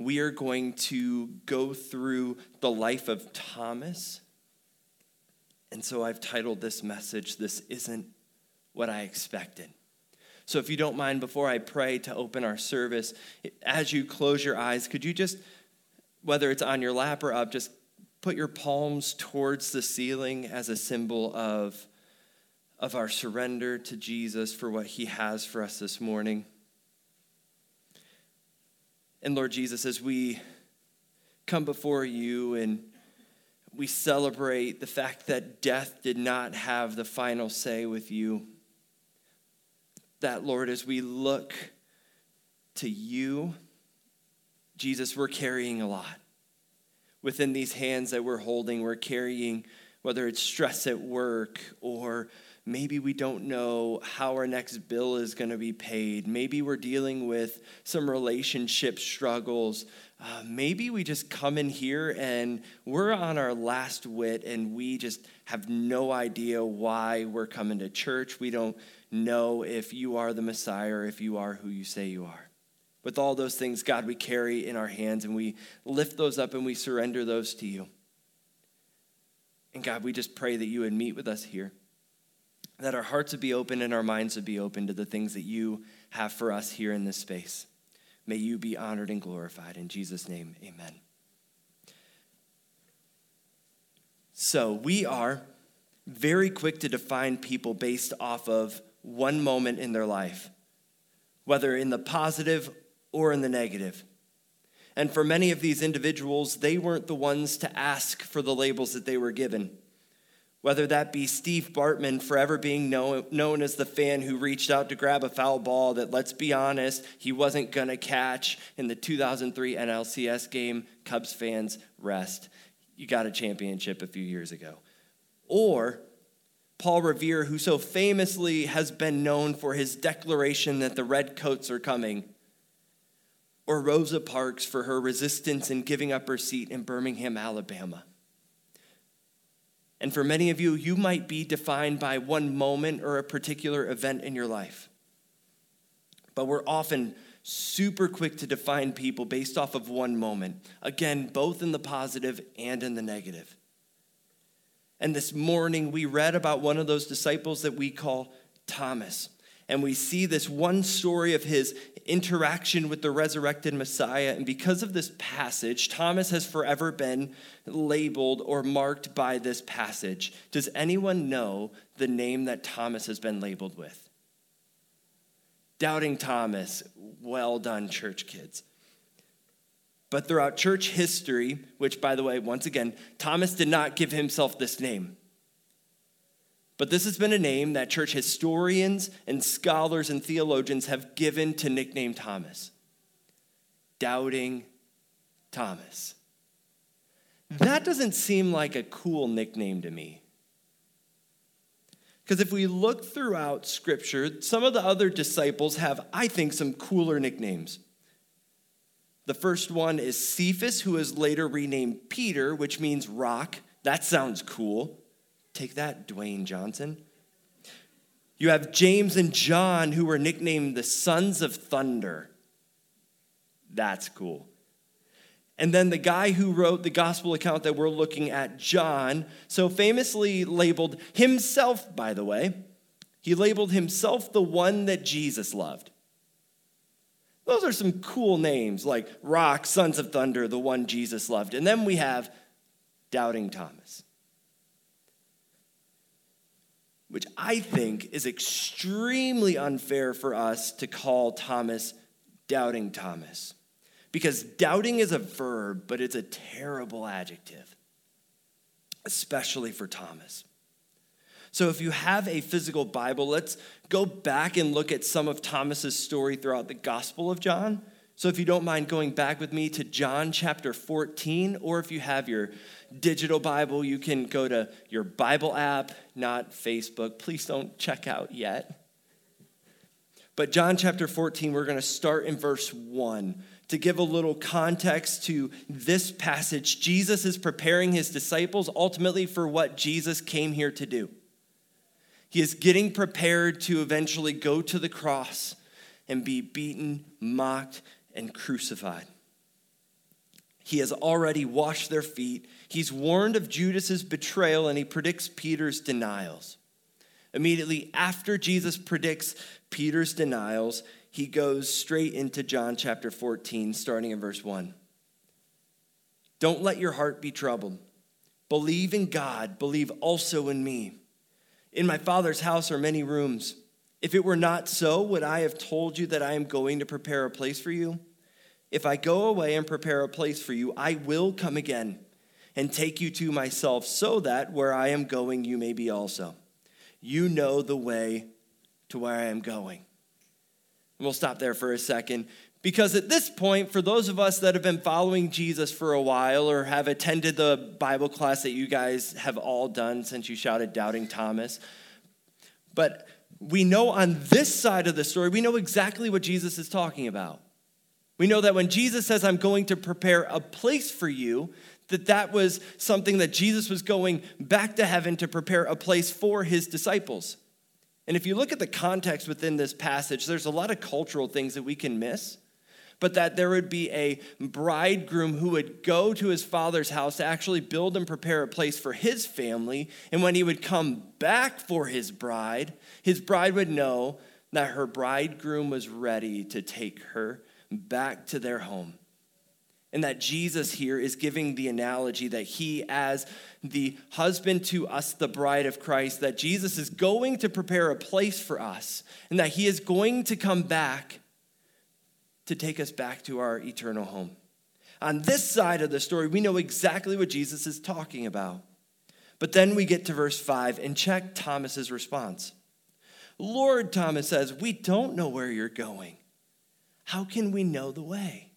we are going to go through the life of Thomas. And so I've titled this message, This Isn't What I Expected. So if you don't mind, before I pray to open our service, as you close your eyes, could you just, whether it's on your lap or up, just put your palms towards the ceiling as a symbol of, of our surrender to Jesus for what he has for us this morning. And Lord Jesus, as we come before you and we celebrate the fact that death did not have the final say with you, that, Lord, as we look to you, Jesus, we're carrying a lot. Within these hands that we're holding, we're carrying whether it's stress at work or maybe we don't know how our next bill is going to be paid. Maybe we're dealing with some relationship struggles. Uh, maybe we just come in here and we're on our last wit and we just have no idea why we're coming to church. We don't know if you are the Messiah or if you are who you say you are. With all those things, God, we carry in our hands and we lift those up and we surrender those to you. And God, we just pray that you would meet with us here, that our hearts would be open and our minds would be open to the things that you have for us here in this space. May you be honored and glorified. In Jesus' name, amen. So, we are very quick to define people based off of one moment in their life, whether in the positive or in the negative. And for many of these individuals, they weren't the ones to ask for the labels that they were given. Whether that be Steve Bartman forever being known, known as the fan who reached out to grab a foul ball that, let's be honest, he wasn't going to catch in the 2003 NLCS game, Cubs fans rest. You got a championship a few years ago. Or Paul Revere, who so famously has been known for his declaration that the Redcoats are coming, or Rosa Parks for her resistance in giving up her seat in Birmingham, Alabama. And for many of you, you might be defined by one moment or a particular event in your life. But we're often super quick to define people based off of one moment. Again, both in the positive and in the negative. And this morning, we read about one of those disciples that we call Thomas. And we see this one story of his interaction with the resurrected Messiah. And because of this passage, Thomas has forever been labeled or marked by this passage. Does anyone know the name that Thomas has been labeled with? Doubting Thomas. Well done, church kids. But throughout church history, which, by the way, once again, Thomas did not give himself this name. But this has been a name that church historians and scholars and theologians have given to nickname Thomas Doubting Thomas. That doesn't seem like a cool nickname to me. Because if we look throughout Scripture, some of the other disciples have, I think, some cooler nicknames. The first one is Cephas, who is later renamed Peter, which means rock. That sounds cool. Take that, Dwayne Johnson. You have James and John, who were nicknamed the sons of thunder. That's cool. And then the guy who wrote the gospel account that we're looking at, John, so famously labeled himself, by the way, he labeled himself the one that Jesus loved. Those are some cool names like Rock, Sons of Thunder, the one Jesus loved. And then we have Doubting Thomas, which I think is extremely unfair for us to call Thomas Doubting Thomas. Because doubting is a verb, but it's a terrible adjective, especially for Thomas. So if you have a physical Bible, let's go back and look at some of Thomas's story throughout the Gospel of John. So if you don't mind going back with me to John chapter 14, or if you have your digital Bible, you can go to your Bible app, not Facebook. Please don't check out yet. But John chapter 14, we're going to start in verse 1. To give a little context to this passage, Jesus is preparing his disciples ultimately for what Jesus came here to do. He is getting prepared to eventually go to the cross and be beaten, mocked, and crucified. He has already washed their feet. He's warned of Judas's betrayal and he predicts Peter's denials. Immediately after Jesus predicts Peter's denials, he goes straight into John chapter 14, starting in verse 1. Don't let your heart be troubled. Believe in God, believe also in me. In my Father's house are many rooms. If it were not so, would I have told you that I am going to prepare a place for you? If I go away and prepare a place for you, I will come again and take you to myself, so that where I am going, you may be also. You know the way to where I am going. And we'll stop there for a second because at this point, for those of us that have been following Jesus for a while or have attended the Bible class that you guys have all done since you shouted Doubting Thomas, but we know on this side of the story, we know exactly what Jesus is talking about. We know that when Jesus says, I'm going to prepare a place for you, that that was something that Jesus was going back to heaven to prepare a place for his disciples. And if you look at the context within this passage, there's a lot of cultural things that we can miss. But that there would be a bridegroom who would go to his father's house to actually build and prepare a place for his family. And when he would come back for his bride, his bride would know that her bridegroom was ready to take her back to their home. And that Jesus here is giving the analogy that he, as the husband to us, the bride of Christ, that Jesus is going to prepare a place for us and that he is going to come back to take us back to our eternal home. On this side of the story, we know exactly what Jesus is talking about. But then we get to verse 5 and check Thomas's response. Lord, Thomas says, we don't know where you're going. How can we know the way?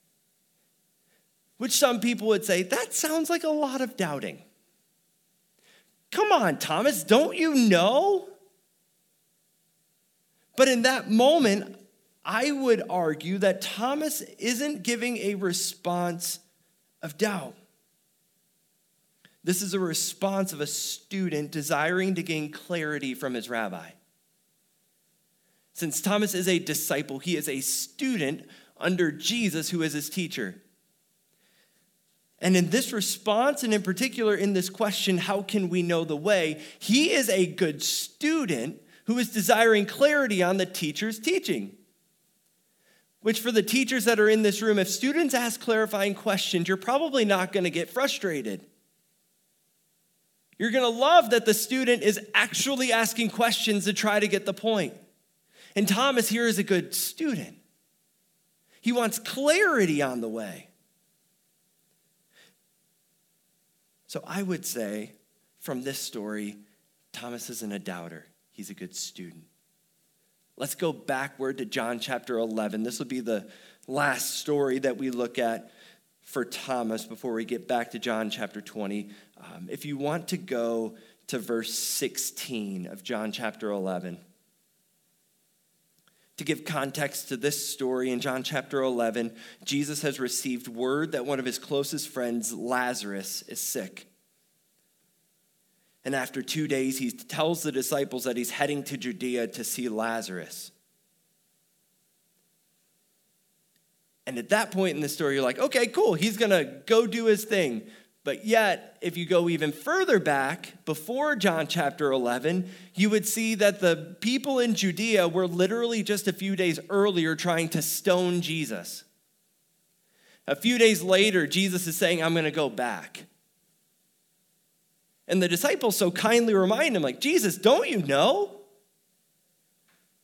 Which some people would say, that sounds like a lot of doubting. Come on, Thomas, don't you know? But in that moment, I would argue that Thomas isn't giving a response of doubt. This is a response of a student desiring to gain clarity from his rabbi. Since Thomas is a disciple, he is a student under Jesus, who is his teacher. And in this response, and in particular in this question, how can we know the way? He is a good student who is desiring clarity on the teacher's teaching. Which, for the teachers that are in this room, if students ask clarifying questions, you're probably not going to get frustrated. You're going to love that the student is actually asking questions to try to get the point. And Thomas here is a good student. He wants clarity on the way. So I would say from this story, Thomas isn't a doubter, he's a good student. Let's go backward to John chapter 11. This will be the last story that we look at for Thomas before we get back to John chapter 20. Um, if you want to go to verse 16 of John chapter 11. To give context to this story, in John chapter 11, Jesus has received word that one of his closest friends, Lazarus, is sick. And after two days, he tells the disciples that he's heading to Judea to see Lazarus. And at that point in the story, you're like, okay, cool, he's gonna go do his thing. But yet, if you go even further back, before John chapter 11, you would see that the people in Judea were literally just a few days earlier trying to stone Jesus. A few days later, Jesus is saying, I'm to go back. And the disciples so kindly remind him, like, Jesus, don't you know?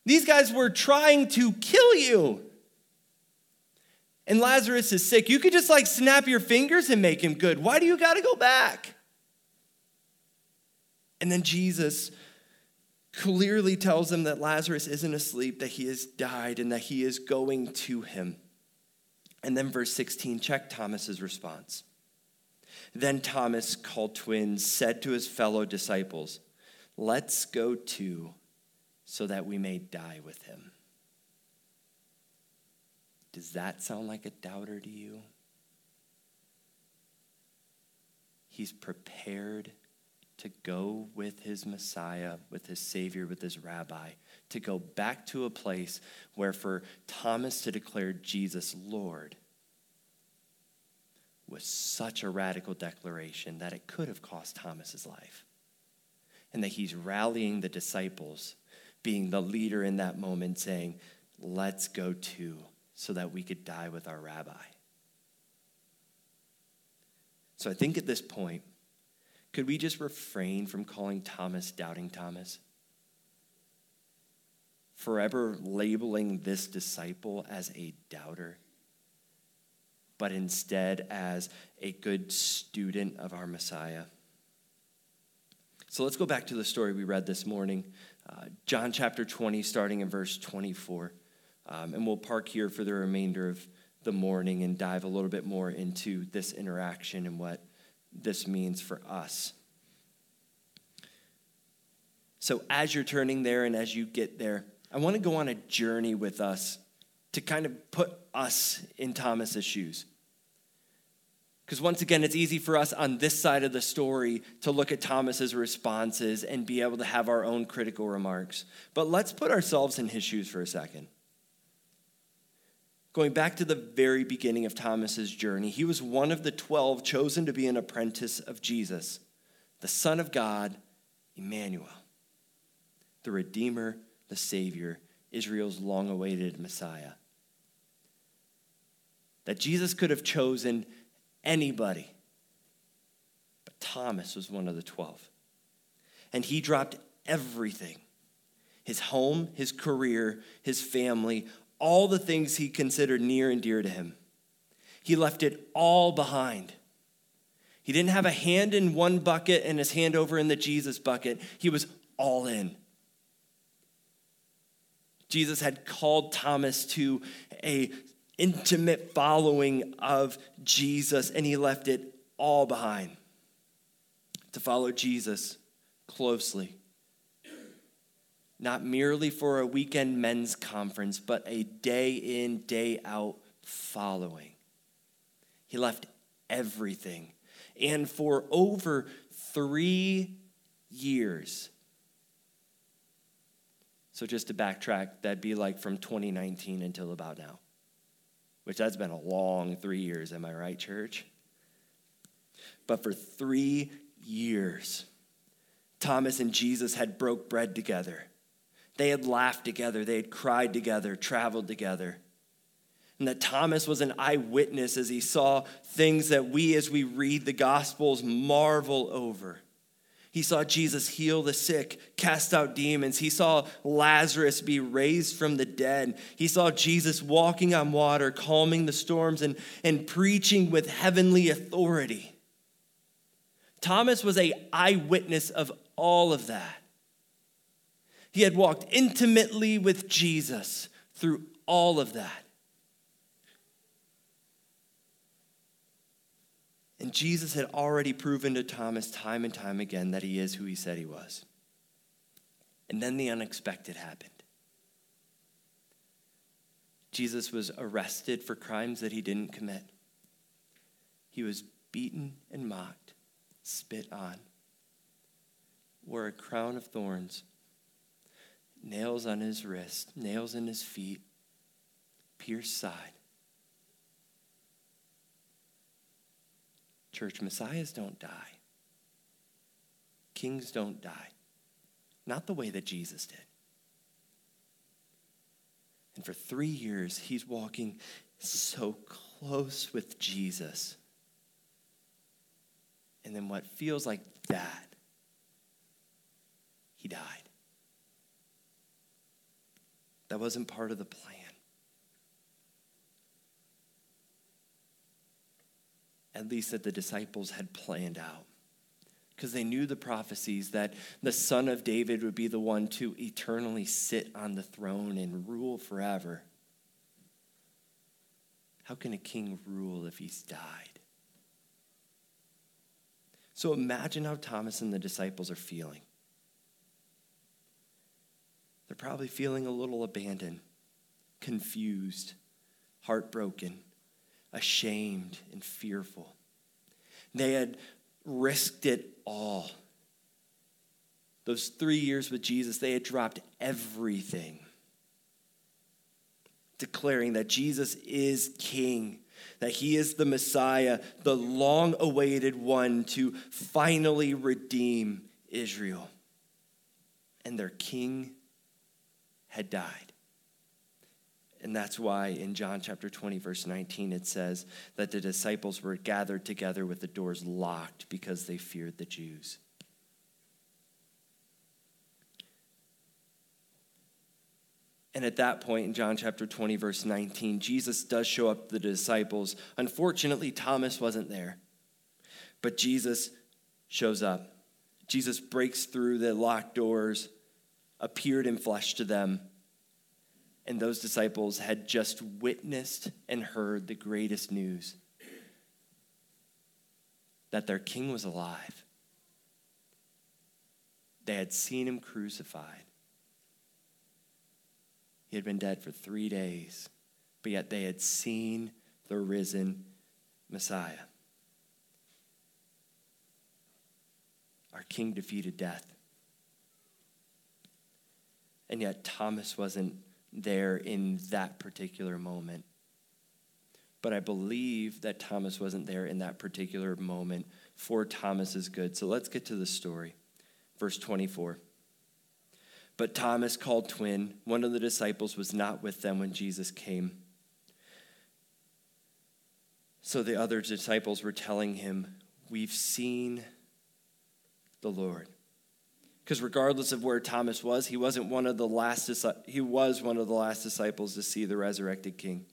These guys were trying to kill you and Lazarus is sick, you could just like snap your fingers and make him good. Why do you got to go back? And then Jesus clearly tells them that Lazarus isn't asleep, that he has died, and that he is going to him. And then verse 16, check Thomas's response. Then Thomas, called twins, said to his fellow disciples, Let's go too, so that we may die with him. Does that sound like a doubter to you? He's prepared to go with his Messiah, with his Savior, with his rabbi, to go back to a place where for Thomas to declare Jesus Lord was such a radical declaration that it could have cost Thomas's life. And that he's rallying the disciples, being the leader in that moment, saying, Let's go too, so that we could die with our rabbi. So I think at this point, could we just refrain from calling Thomas Doubting Thomas? Forever labeling this disciple as a doubter? But instead as a good student of our Messiah. So let's go back to the story we read this morning, uh, John chapter 20, starting in verse 24. Um, and we'll park here for the remainder of the morning and dive a little bit more into this interaction and what this means for us. So, as you're turning there and as you get there, I want to go on a journey with us to kind of put us in Thomas's shoes. Because once again, it's easy for us on this side of the story to look at Thomas's responses and be able to have our own critical remarks. But let's put ourselves in his shoes for a second. Going back to the very beginning of Thomas's journey, he was one of the 12 chosen to be an apprentice of Jesus, the Son of God, Emmanuel, the Redeemer, the Savior, Israel's long awaited Messiah. That Jesus could have chosen anybody. But Thomas was one of the 12. And he dropped everything his home, his career, his family, all the things he considered near and dear to him. He left it all behind. He didn't have a hand in one bucket and his hand over in the Jesus bucket. He was all in. Jesus had called Thomas to a intimate following of Jesus, and he left it all behind to follow Jesus closely. Not merely for a weekend men's conference, but a day in, day out following. He left everything. And for over three years, so just to backtrack, that'd be like from 2019 until about now which that's been a long three years, am I right, church? But for three years, Thomas and Jesus had broke bread together. They had laughed together, they had cried together, traveled together. And that Thomas was an eyewitness as he saw things that we, as we read the Gospels, marvel over. He saw Jesus heal the sick, cast out demons. He saw Lazarus be raised from the dead. He saw Jesus walking on water, calming the storms, and, and preaching with heavenly authority. Thomas was a eyewitness of all of that. He had walked intimately with Jesus through all of that. And Jesus had already proven to Thomas time and time again that he is who he said he was. And then the unexpected happened. Jesus was arrested for crimes that he didn't commit. He was beaten and mocked, spit on, wore a crown of thorns, nails on his wrist, nails in his feet, pierced side. Church, messiahs don't die. Kings don't die. Not the way that Jesus did. And for three years, he's walking so close with Jesus. And then what feels like that, he died. That wasn't part of the plan. At least that the disciples had planned out. Because they knew the prophecies that the son of David would be the one to eternally sit on the throne and rule forever. How can a king rule if he's died? So imagine how Thomas and the disciples are feeling. They're probably feeling a little abandoned, confused, heartbroken ashamed and fearful. They had risked it all. Those three years with Jesus, they had dropped everything, declaring that Jesus is king, that he is the Messiah, the long awaited one to finally redeem Israel. And their king had died. And that's why in John chapter 20, verse 19, it says that the disciples were gathered together with the doors locked because they feared the Jews. And at that point in John chapter 20, verse 19, Jesus does show up to the disciples. Unfortunately, Thomas wasn't there, but Jesus shows up. Jesus breaks through the locked doors, appeared in flesh to them, and those disciples had just witnessed and heard the greatest news that their king was alive. They had seen him crucified. He had been dead for three days, but yet they had seen the risen Messiah. Our King defeated death. And yet Thomas wasn't there in that particular moment. But I believe that Thomas wasn't there in that particular moment for Thomas's good. So let's get to the story. Verse 24. But Thomas, called twin, one of the disciples, was not with them when Jesus came. So the other disciples were telling him, We've seen the Lord. Because regardless of where Thomas was, he wasn't one of the last he was one of the last disciples to see the resurrected king.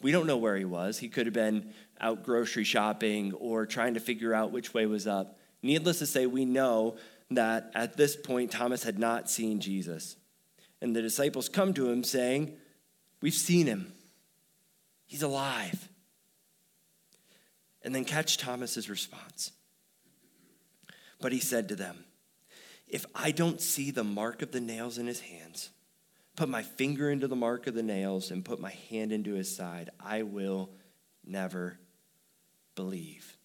We don't know where he was. He could have been out grocery shopping or trying to figure out which way was up. Needless to say, we know that at this point Thomas had not seen Jesus. And the disciples come to him saying, We've seen him. He's alive. And then catch Thomas's response. But he said to them, If I don't see the mark of the nails in his hands, put my finger into the mark of the nails, and put my hand into his side, I will never believe.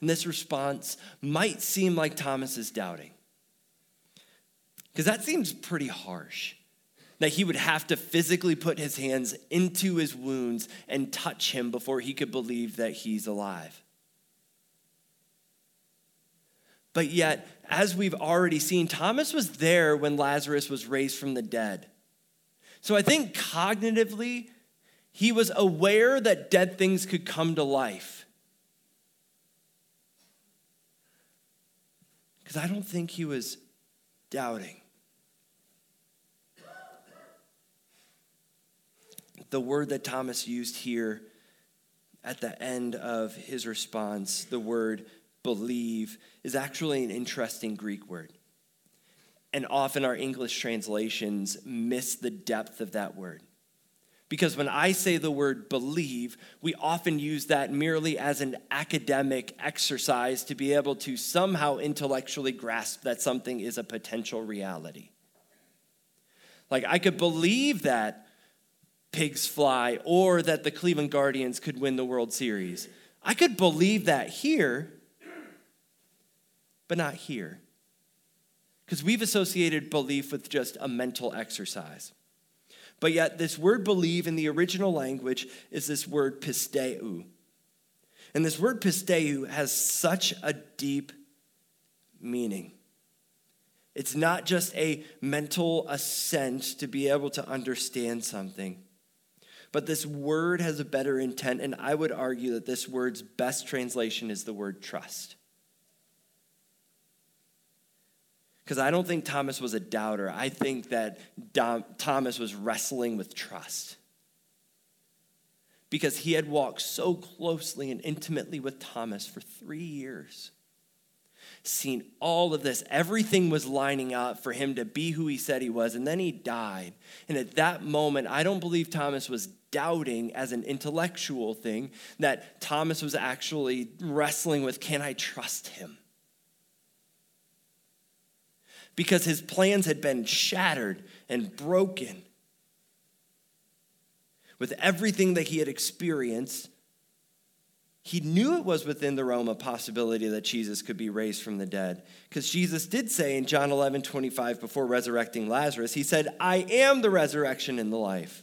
And this response might seem like Thomas is doubting. Because that seems pretty harsh. That he would have to physically put his hands into his wounds and touch him before he could believe that he's alive. But yet, as we've already seen, Thomas was there when Lazarus was raised from the dead. So I think cognitively, he was aware that dead things could come to life. Because I don't think he was doubting. The word that Thomas used here at the end of his response, the word believe, is actually an interesting Greek word. And often our English translations miss the depth of that word. Because when I say the word believe, we often use that merely as an academic exercise to be able to somehow intellectually grasp that something is a potential reality. Like, I could believe that pigs fly or that the Cleveland Guardians could win the World Series. I could believe that here, but not here. Because we've associated belief with just a mental exercise. But yet, this word believe in the original language is this word pisteu. And this word pisteu has such a deep meaning. It's not just a mental assent to be able to understand something, but this word has a better intent, and I would argue that this word's best translation is the word trust. Because I don't think Thomas was a doubter. I think that Dom, Thomas was wrestling with trust. Because he had walked so closely and intimately with Thomas for three years, seen all of this. Everything was lining up for him to be who he said he was, and then he died. And at that moment, I don't believe Thomas was doubting as an intellectual thing, that Thomas was actually wrestling with can I trust him? Because his plans had been shattered and broken. With everything that he had experienced, he knew it was within the realm of possibility that Jesus could be raised from the dead. Because Jesus did say in John 11 25, before resurrecting Lazarus, he said, I am the resurrection and the life.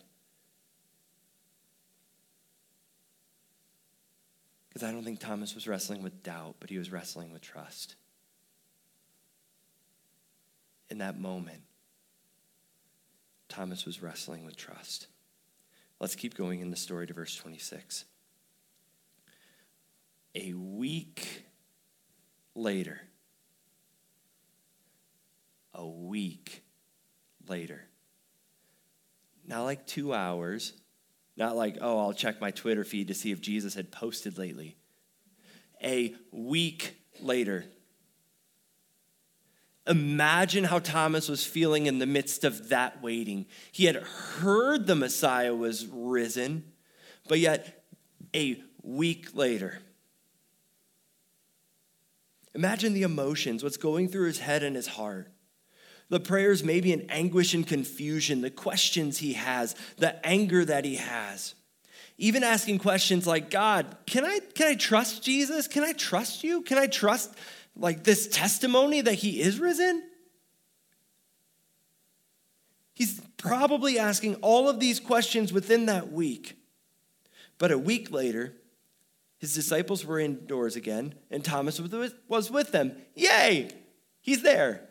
Because I don't think Thomas was wrestling with doubt, but he was wrestling with trust. In that moment, Thomas was wrestling with trust. Let's keep going in the story to verse 26. A week later, a week later, not like two hours, not like, oh, I'll check my Twitter feed to see if Jesus had posted lately. A week later, Imagine how Thomas was feeling in the midst of that waiting. He had heard the Messiah was risen, but yet a week later. Imagine the emotions, what's going through his head and his heart. The prayers maybe in anguish and confusion, the questions he has, the anger that he has. Even asking questions like, God, can I, can I trust Jesus? Can I trust you? Can I trust like this testimony that he is risen? He's probably asking all of these questions within that week. But a week later, his disciples were indoors again, and Thomas was with them. Yay! He's there.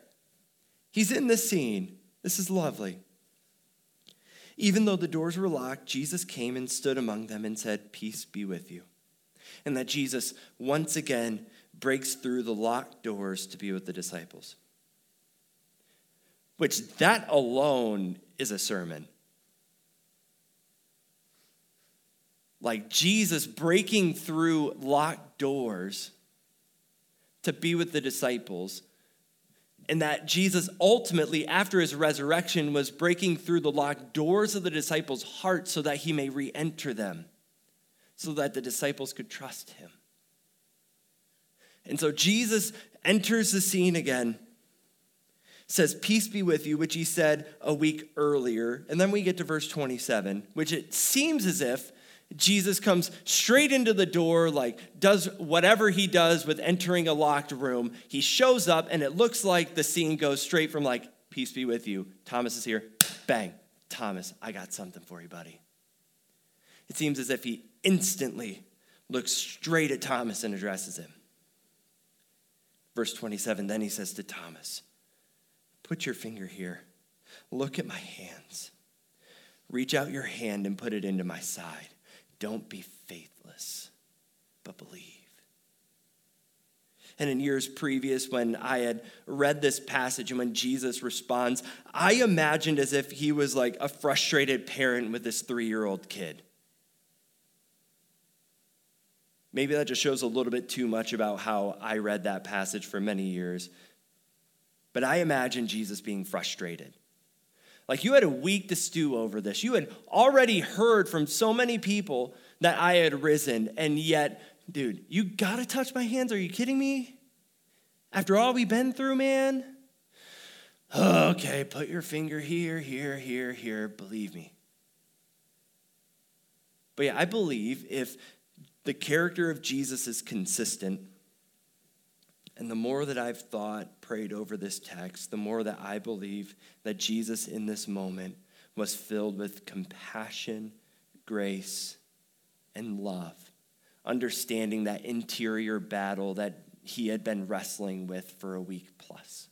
He's in the scene. This is lovely. Even though the doors were locked, Jesus came and stood among them and said, Peace be with you. And that Jesus once again breaks through the locked doors to be with the disciples. Which that alone is a sermon. Like Jesus breaking through locked doors to be with the disciples and that Jesus ultimately, after his resurrection, was breaking through the locked doors of the disciples' hearts so that he may re enter them, so that the disciples could trust him. And so Jesus enters the scene again, says, Peace be with you, which he said a week earlier. And then we get to verse 27, which it seems as if Jesus comes straight into the door, like does whatever he does with entering a locked room. He shows up, and it looks like the scene goes straight from like, Peace be with you. Thomas is here. Bang. Thomas, I got something for you, buddy. It seems as if he instantly looks straight at Thomas and addresses him. Verse 27 Then he says to Thomas, Put your finger here. Look at my hands. Reach out your hand and put it into my side. Don't be faithless, but believe. And in years previous, when I had read this passage and when Jesus responds, I imagined as if he was like a frustrated parent with this three year old kid. Maybe that just shows a little bit too much about how I read that passage for many years. But I imagine Jesus being frustrated. Like you had a week to stew over this. You had already heard from so many people that I had risen, and yet, dude, you gotta touch my hands. Are you kidding me? After all we've been through, man? Okay, put your finger here, here, here, here. Believe me. But yeah, I believe if the character of Jesus is consistent, and the more that I've thought, prayed over this text, the more that I believe that Jesus in this moment was filled with compassion, grace, and love, understanding that interior battle that he had been wrestling with for a week plus.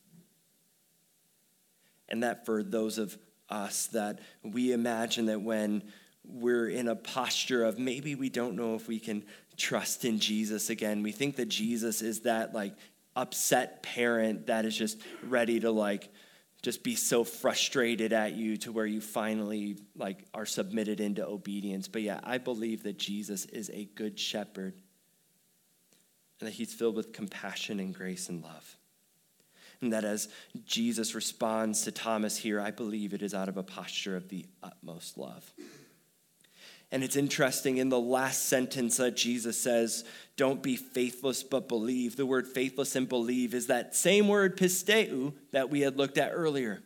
And that for those of us that we imagine that when we're in a posture of maybe we don't know if we can trust in Jesus again. We think that Jesus is that like upset parent that is just ready to like just be so frustrated at you to where you finally like are submitted into obedience. But yeah, I believe that Jesus is a good shepherd and that he's filled with compassion and grace and love. And that as Jesus responds to Thomas here, I believe it is out of a posture of the utmost love. And it's interesting in the last sentence that Jesus says, Don't be faithless, but believe. The word faithless and believe is that same word pisteu that we had looked at earlier.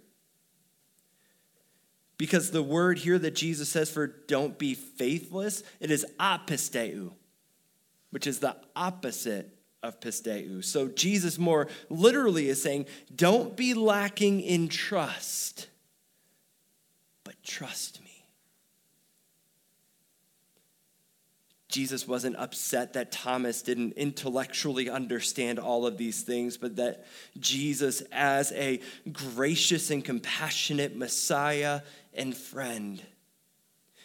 Because the word here that Jesus says for don't be faithless, it is apisteu, which is the opposite of pisteu. So Jesus more literally is saying, Don't be lacking in trust, but trust me. Jesus wasn't upset that Thomas didn't intellectually understand all of these things, but that Jesus, as a gracious and compassionate Messiah and friend,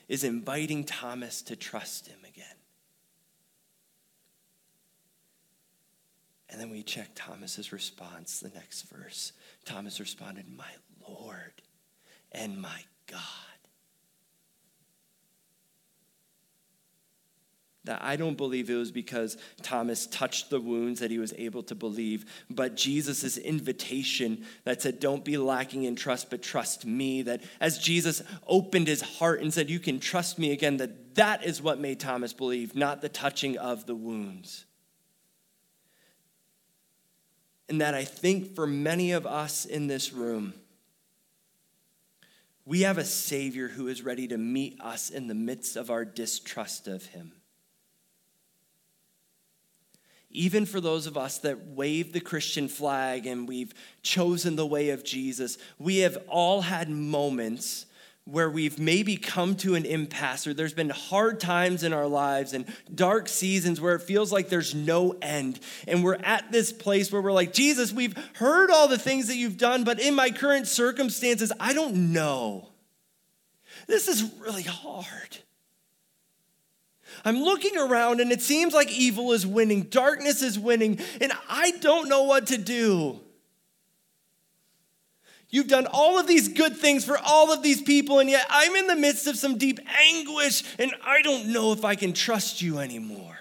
is inviting Thomas to trust him again. And then we check Thomas's response, the next verse. Thomas responded, My Lord and my God. That I don't believe it was because Thomas touched the wounds that he was able to believe, but Jesus' invitation that said, Don't be lacking in trust, but trust me. That as Jesus opened his heart and said, You can trust me again, that that is what made Thomas believe, not the touching of the wounds. And that I think for many of us in this room, we have a Savior who is ready to meet us in the midst of our distrust of Him even for those of us that wave the Christian flag and we've chosen the way of Jesus, we have all had moments where we've maybe come to an impasse or there's been hard times in our lives and dark seasons where it feels like there's no end. And we're at this place where we're like, Jesus, we've heard all the things that you've done, but in my current circumstances, I don't know. This is really hard. I'm looking around and it seems like evil is winning, darkness is winning, and I don't know what to do. You've done all of these good things for all of these people, and yet I'm in the midst of some deep anguish, and I don't know if I can trust you anymore.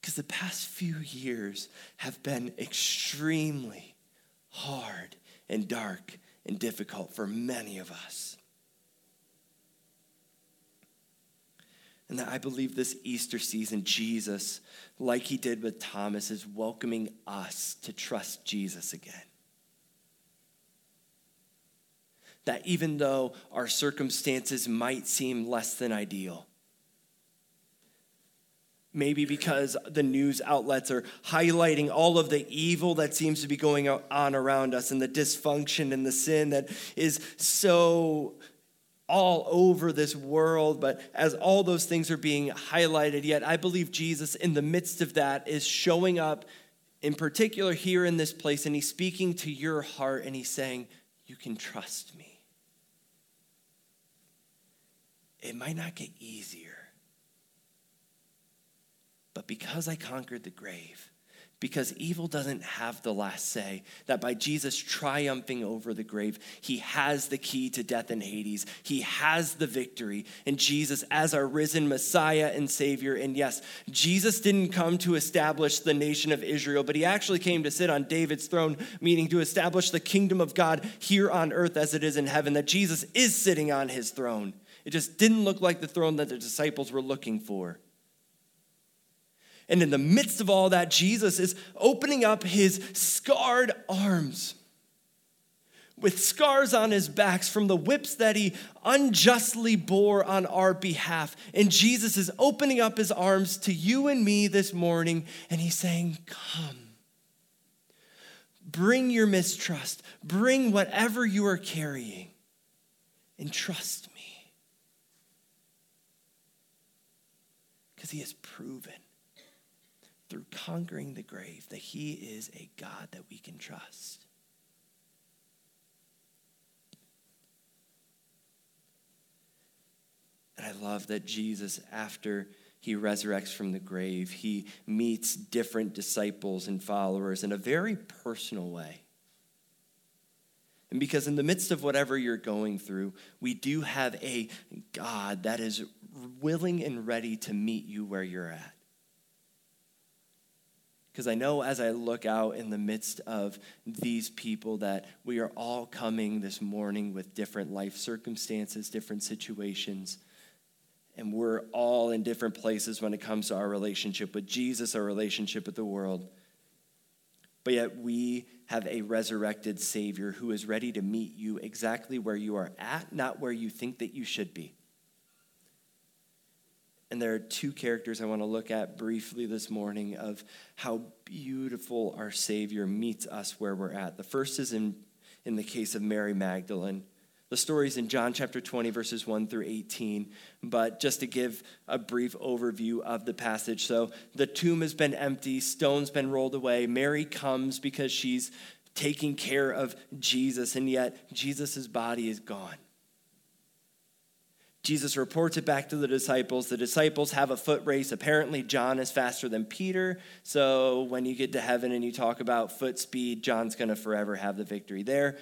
Because the past few years have been extremely hard and dark and difficult for many of us. And that I believe this Easter season, Jesus, like he did with Thomas, is welcoming us to trust Jesus again. That even though our circumstances might seem less than ideal, maybe because the news outlets are highlighting all of the evil that seems to be going on around us and the dysfunction and the sin that is so all over this world, but as all those things are being highlighted, yet I believe Jesus, in the midst of that, is showing up in particular here in this place, and he's speaking to your heart and he's saying, You can trust me. It might not get easier, but because I conquered the grave, because evil doesn't have the last say. That by Jesus triumphing over the grave, he has the key to death and Hades. He has the victory. And Jesus, as our risen Messiah and Savior, and yes, Jesus didn't come to establish the nation of Israel, but he actually came to sit on David's throne, meaning to establish the kingdom of God here on earth as it is in heaven. That Jesus is sitting on his throne. It just didn't look like the throne that the disciples were looking for. And in the midst of all that, Jesus is opening up his scarred arms with scars on his backs from the whips that he unjustly bore on our behalf. And Jesus is opening up his arms to you and me this morning, and he's saying, Come. Bring your mistrust, bring whatever you are carrying, and trust me. Because he has proven through conquering the grave that He is a God that we can trust. And I love that Jesus, after he resurrects from the grave, he meets different disciples and followers in a very personal way. And because in the midst of whatever you're going through, we do have a God that is willing and ready to meet you where you're at. Because I know as I look out in the midst of these people that we are all coming this morning with different life circumstances, different situations. And we're all in different places when it comes to our relationship with Jesus, our relationship with the world. But yet we have a resurrected Savior who is ready to meet you exactly where you are at, not where you think that you should be. And there are two characters I want to look at briefly this morning of how beautiful our Savior meets us where we're at. The first is in, in the case of Mary Magdalene. The story is in John chapter 20, verses 1 through 18. But just to give a brief overview of the passage. So the tomb has been empty, stone's been rolled away. Mary comes because she's taking care of Jesus, and yet Jesus' body is gone. Jesus reports it back to the disciples. The disciples have a foot race. Apparently, John is faster than Peter. So, when you get to heaven and you talk about foot speed, John's going to forever have the victory there.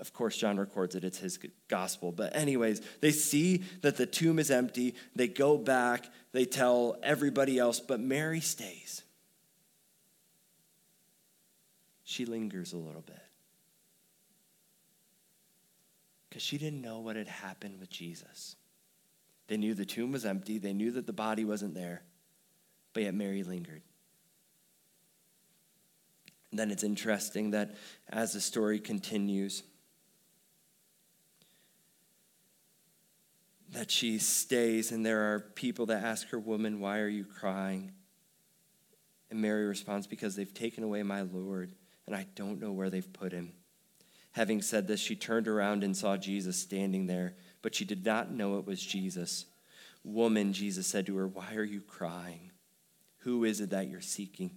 Of course, John records it, it's his gospel. But, anyways, they see that the tomb is empty. They go back, they tell everybody else, but Mary stays. She lingers a little bit because she didn't know what had happened with Jesus. They knew the tomb was empty, they knew that the body wasn't there, but yet Mary lingered. And then it's interesting that as the story continues, that she stays, and there are people that ask her, Woman, why are you crying? And Mary responds, Because they've taken away my Lord, and I don't know where they've put him. Having said this, she turned around and saw Jesus standing there, but she did not know it was Jesus. Woman, Jesus said to her, Why are you crying? Who is it that you're seeking?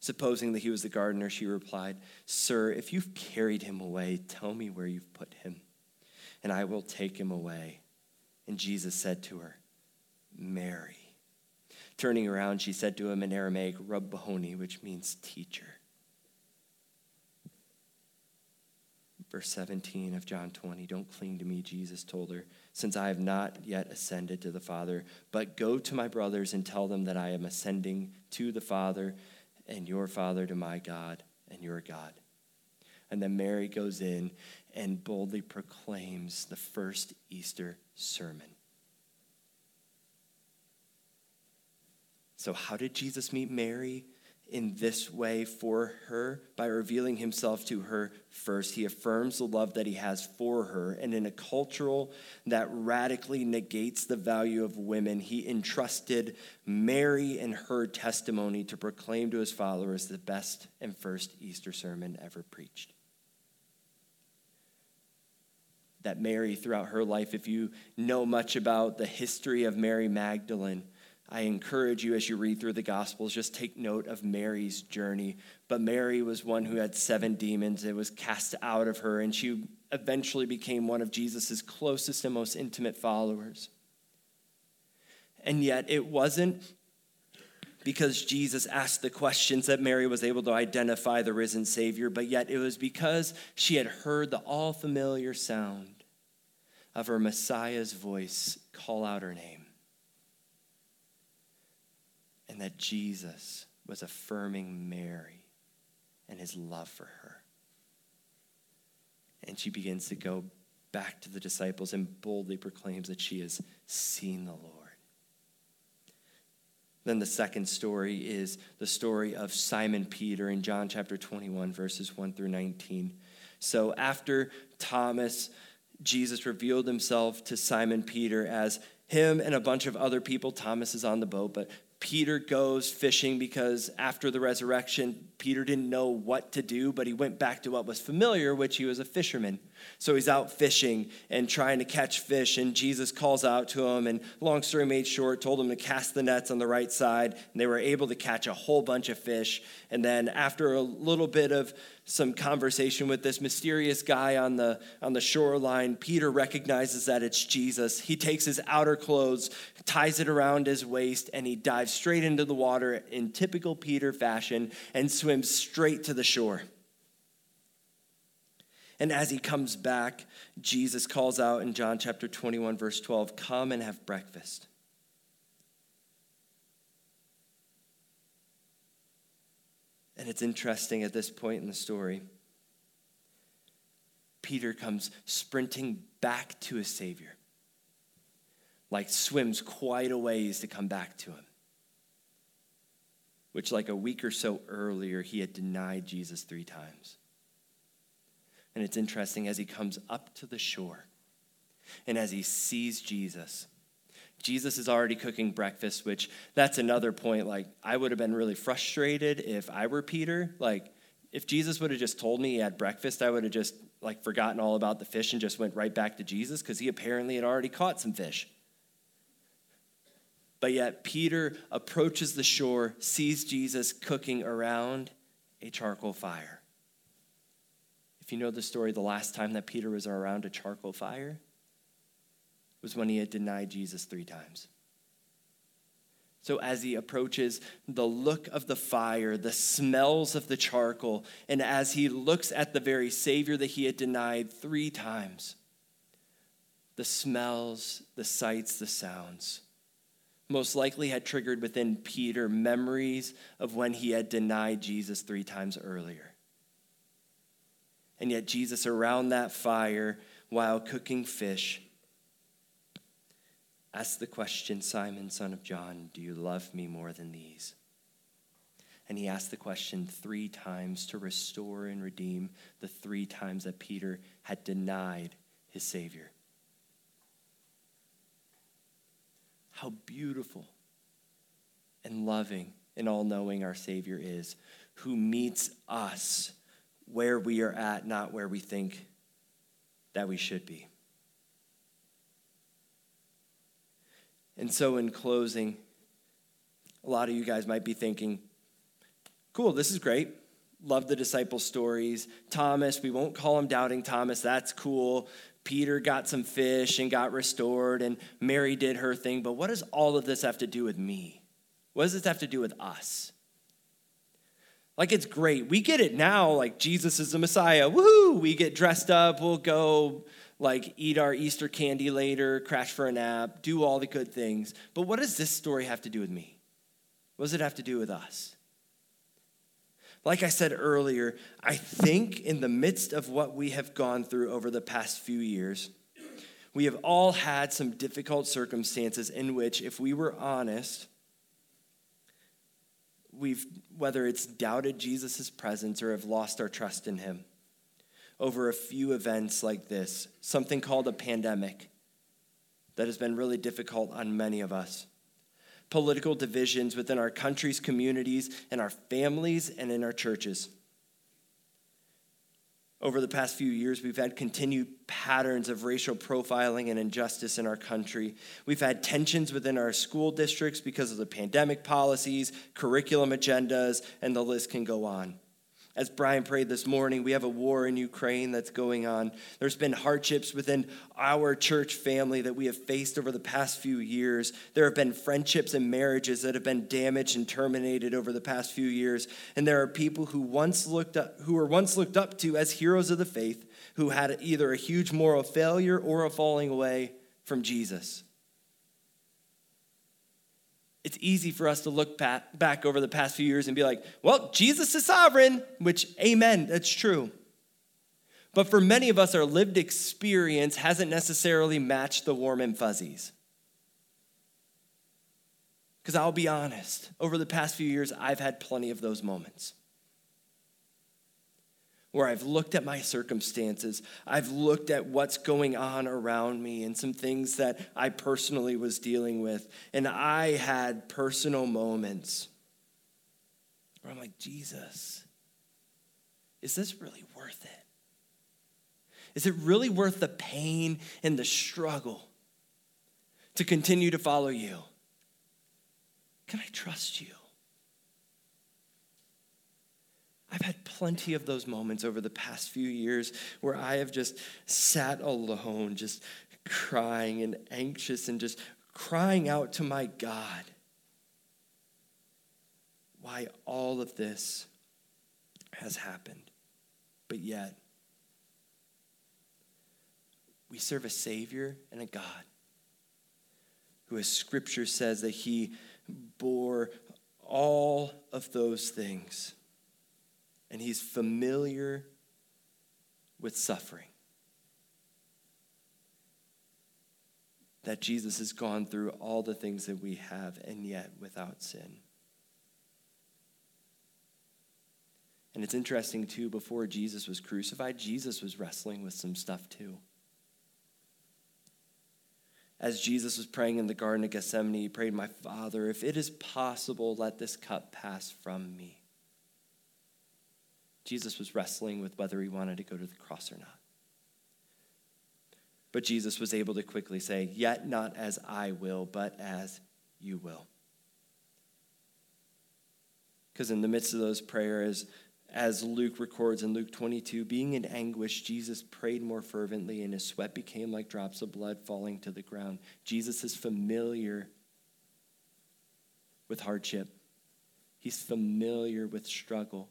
Supposing that he was the gardener, she replied, Sir, if you've carried him away, tell me where you've put him, and I will take him away. And Jesus said to her, Mary. Turning around, she said to him in Aramaic, Rabboni, which means teacher. Verse 17 of John 20 Don't cling to me, Jesus told her, since I have not yet ascended to the Father, but go to my brothers and tell them that I am ascending to the Father and your Father, to my God and your God. And then Mary goes in and boldly proclaims the first Easter sermon. So, how did Jesus meet Mary? In this way for her by revealing himself to her first. He affirms the love that he has for her. And in a cultural that radically negates the value of women, he entrusted Mary and her testimony to proclaim to his followers the best and first Easter sermon ever preached. That Mary, throughout her life, if you know much about the history of Mary Magdalene, I encourage you as you read through the Gospels, just take note of Mary's journey. But Mary was one who had seven demons. It was cast out of her, and she eventually became one of Jesus' closest and most intimate followers. And yet, it wasn't because Jesus asked the questions that Mary was able to identify the risen Savior, but yet it was because she had heard the all familiar sound of her Messiah's voice call out her name and that Jesus was affirming Mary and his love for her. And she begins to go back to the disciples and boldly proclaims that she has seen the Lord. Then the second story is the story of Simon Peter in John chapter 21, verses 1 through 19. So after Thomas, Jesus revealed himself to Simon Peter as him and a bunch of other people. Thomas is on the boat, but Peter goes fishing because after the resurrection, Peter didn't know what to do, but he went back to what was familiar, which he was a fisherman. So he's out fishing and trying to catch fish, and Jesus calls out to him. And long story made short, told him to cast the nets on the right side, and they were able to catch a whole bunch of fish. And then after a little bit of some conversation with this mysterious guy on the on the shoreline, Peter recognizes that it's Jesus. He takes his outer clothes, ties it around his waist, and he dives straight into the water in typical Peter fashion and swims straight to the shore. And as he comes back, Jesus calls out in John chapter 21, verse 12, Come and have breakfast. And it's interesting at this point in the story, Peter comes sprinting back to his Savior like swims quite a ways to come back to him. Which, like a week or so earlier, he had denied Jesus three times. And it's interesting as he comes up to the shore and as he sees Jesus, Jesus is already cooking breakfast, which that's another point. Like, I would have been really frustrated if I were Peter. Like, if Jesus would have just told me he had breakfast, I would have just like forgotten all about the fish and just went right back to Jesus because he apparently had already caught some fish. But yet, Peter approaches the shore, sees Jesus cooking around a charcoal fire. If you know the story, the last time that Peter was around a charcoal fire was when he had denied Jesus three times. So, as he approaches the look of the fire, the smells of the charcoal, and as he looks at the very Savior that he had denied three times, the smells, the sights, the sounds most likely had triggered within Peter memories of when he had denied Jesus three times earlier. And yet, Jesus, around that fire while cooking fish, asked the question Simon, son of John, do you love me more than these? And he asked the question three times to restore and redeem the three times that Peter had denied his Savior. How beautiful and loving and all knowing our Savior is, who meets us where we are at, not where we think that we should be. And so, in closing, a lot of you guys might be thinking, cool, this is great. Love the disciple stories. Thomas, we won't call him doubting Thomas. That's cool. Peter got some fish and got restored, and Mary did her thing. But what does all of this have to do with me? What does this have to do with us? Like, it's great. We get it now. Like, Jesus is the Messiah. Woohoo! We get dressed up. We'll go, like, eat our Easter candy later, crash for a nap, do all the good things. But what does this story have to do with me? What does it have to do with us? Like I said earlier, I think in the midst of what we have gone through over the past few years, we have all had some difficult circumstances in which, if we were honest, we've, whether it's doubted Jesus' presence or have lost our trust in him over a few events like this, something called a pandemic that has been really difficult on many of us. Political divisions within our country's communities and our families and in our churches over the past few years, we've had continued patterns of racial profiling and injustice in our country. We've had tensions within our school districts because of the pandemic policies, curriculum agendas, and the list can go on. As Brian prayed this morning, we have a war in Ukraine that's going on. There's been hardships within our church family that we have faced over the past few years. There have been friendships and marriages that have been damaged and terminated over the past few years. And there are people who once looked up, who were once looked up to as heroes of the faith who had either a huge moral failure or a falling away from Jesus it's easy for us to look back over the past few years and be like, well, Jesus is sovereign, which, amen, that's true. But for many of us, our lived experience hasn't necessarily matched the warm and fuzzies. Because I'll be honest, over the past few years, I've had plenty of those moments where I've looked at my circumstances, I've looked at what's going on around me and some things that I personally was dealing with. And I had personal moments where I'm like, Jesus, is this really worth it? Is it really worth the pain and the struggle to continue to follow you? Can I trust you? I've had plenty of those moments over the past few years where I have just sat alone, just crying and anxious and just crying out to my God why all of this has happened. But yet, we serve a Savior and a God who, as Scripture says, that He bore all of those things and he's familiar with suffering. That Jesus has gone through all the things that we have, and yet without sin. And it's interesting, too, before Jesus was crucified, Jesus was wrestling with some stuff, too. As Jesus was praying in the Garden of Gethsemane, he prayed, My Father, if it is possible, let this cup pass from me. Jesus was wrestling with whether he wanted to go to the cross or not. But Jesus was able to quickly say, Yet not as I will, but as you will. Because in the midst of those prayers, as Luke records in Luke 22, being in anguish, Jesus prayed more fervently, and his sweat became like drops of blood falling to the ground. Jesus is familiar with hardship, he's familiar with struggle.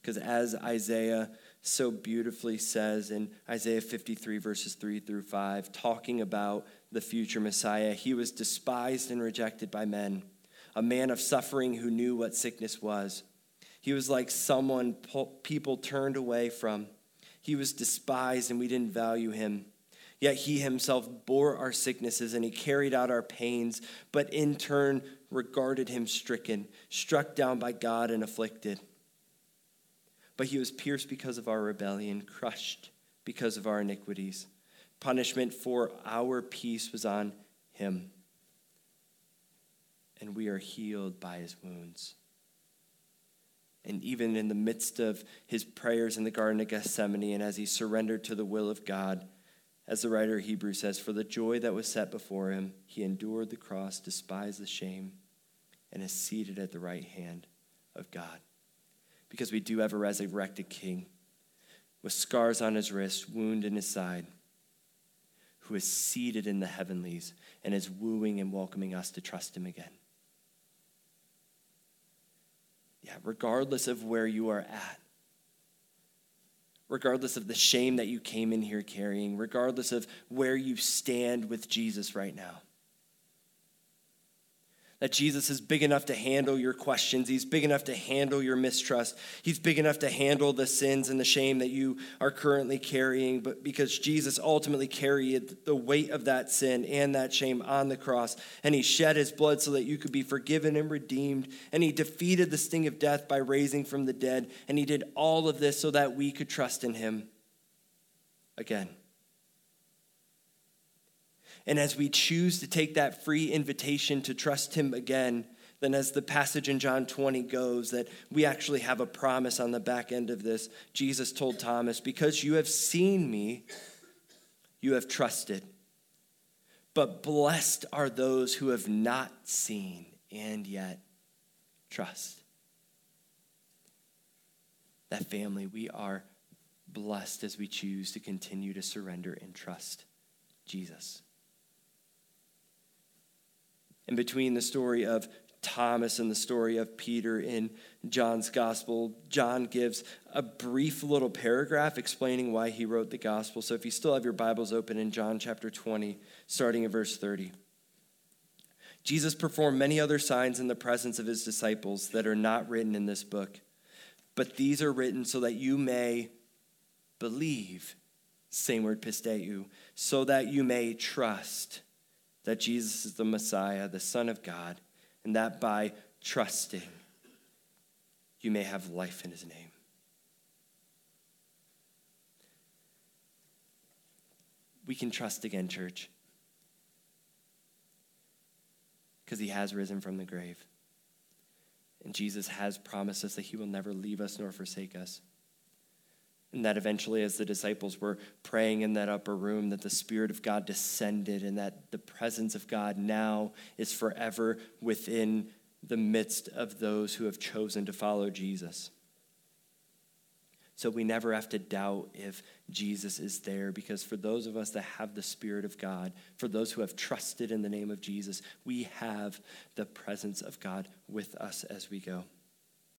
Because as Isaiah so beautifully says in Isaiah 53, verses 3 through 5, talking about the future Messiah, he was despised and rejected by men, a man of suffering who knew what sickness was. He was like someone people turned away from. He was despised and we didn't value him. Yet he himself bore our sicknesses and he carried out our pains, but in turn regarded him stricken, struck down by God, and afflicted. But he was pierced because of our rebellion, crushed because of our iniquities. Punishment for our peace was on him, and we are healed by his wounds. And even in the midst of his prayers in the Garden of Gethsemane, and as he surrendered to the will of God, as the writer of Hebrews says, For the joy that was set before him, he endured the cross, despised the shame, and is seated at the right hand of God because we do have a resurrected king with scars on his wrist, wound in his side, who is seated in the heavenlies and is wooing and welcoming us to trust him again. Yeah, regardless of where you are at, regardless of the shame that you came in here carrying, regardless of where you stand with Jesus right now that Jesus is big enough to handle your questions. He's big enough to handle your mistrust. He's big enough to handle the sins and the shame that you are currently carrying. But because Jesus ultimately carried the weight of that sin and that shame on the cross, and he shed his blood so that you could be forgiven and redeemed, and he defeated the sting of death by raising from the dead, and he did all of this so that we could trust in him again. And as we choose to take that free invitation to trust Him again, then as the passage in John 20 goes, that we actually have a promise on the back end of this. Jesus told Thomas, Because you have seen me, you have trusted. But blessed are those who have not seen and yet trust. That family, we are blessed as we choose to continue to surrender and trust Jesus in between the story of Thomas and the story of Peter in John's gospel, John gives a brief little paragraph explaining why he wrote the gospel. So if you still have your Bibles open in John chapter 20, starting in verse 30. Jesus performed many other signs in the presence of his disciples that are not written in this book, but these are written so that you may believe, same word pisteu, so that you may trust that Jesus is the Messiah, the Son of God, and that by trusting, you may have life in his name. We can trust again, church, because he has risen from the grave. And Jesus has promised us that he will never leave us nor forsake us. And that eventually, as the disciples were praying in that upper room, that the Spirit of God descended and that the presence of God now is forever within the midst of those who have chosen to follow Jesus. So we never have to doubt if Jesus is there because for those of us that have the Spirit of God, for those who have trusted in the name of Jesus, we have the presence of God with us as we go.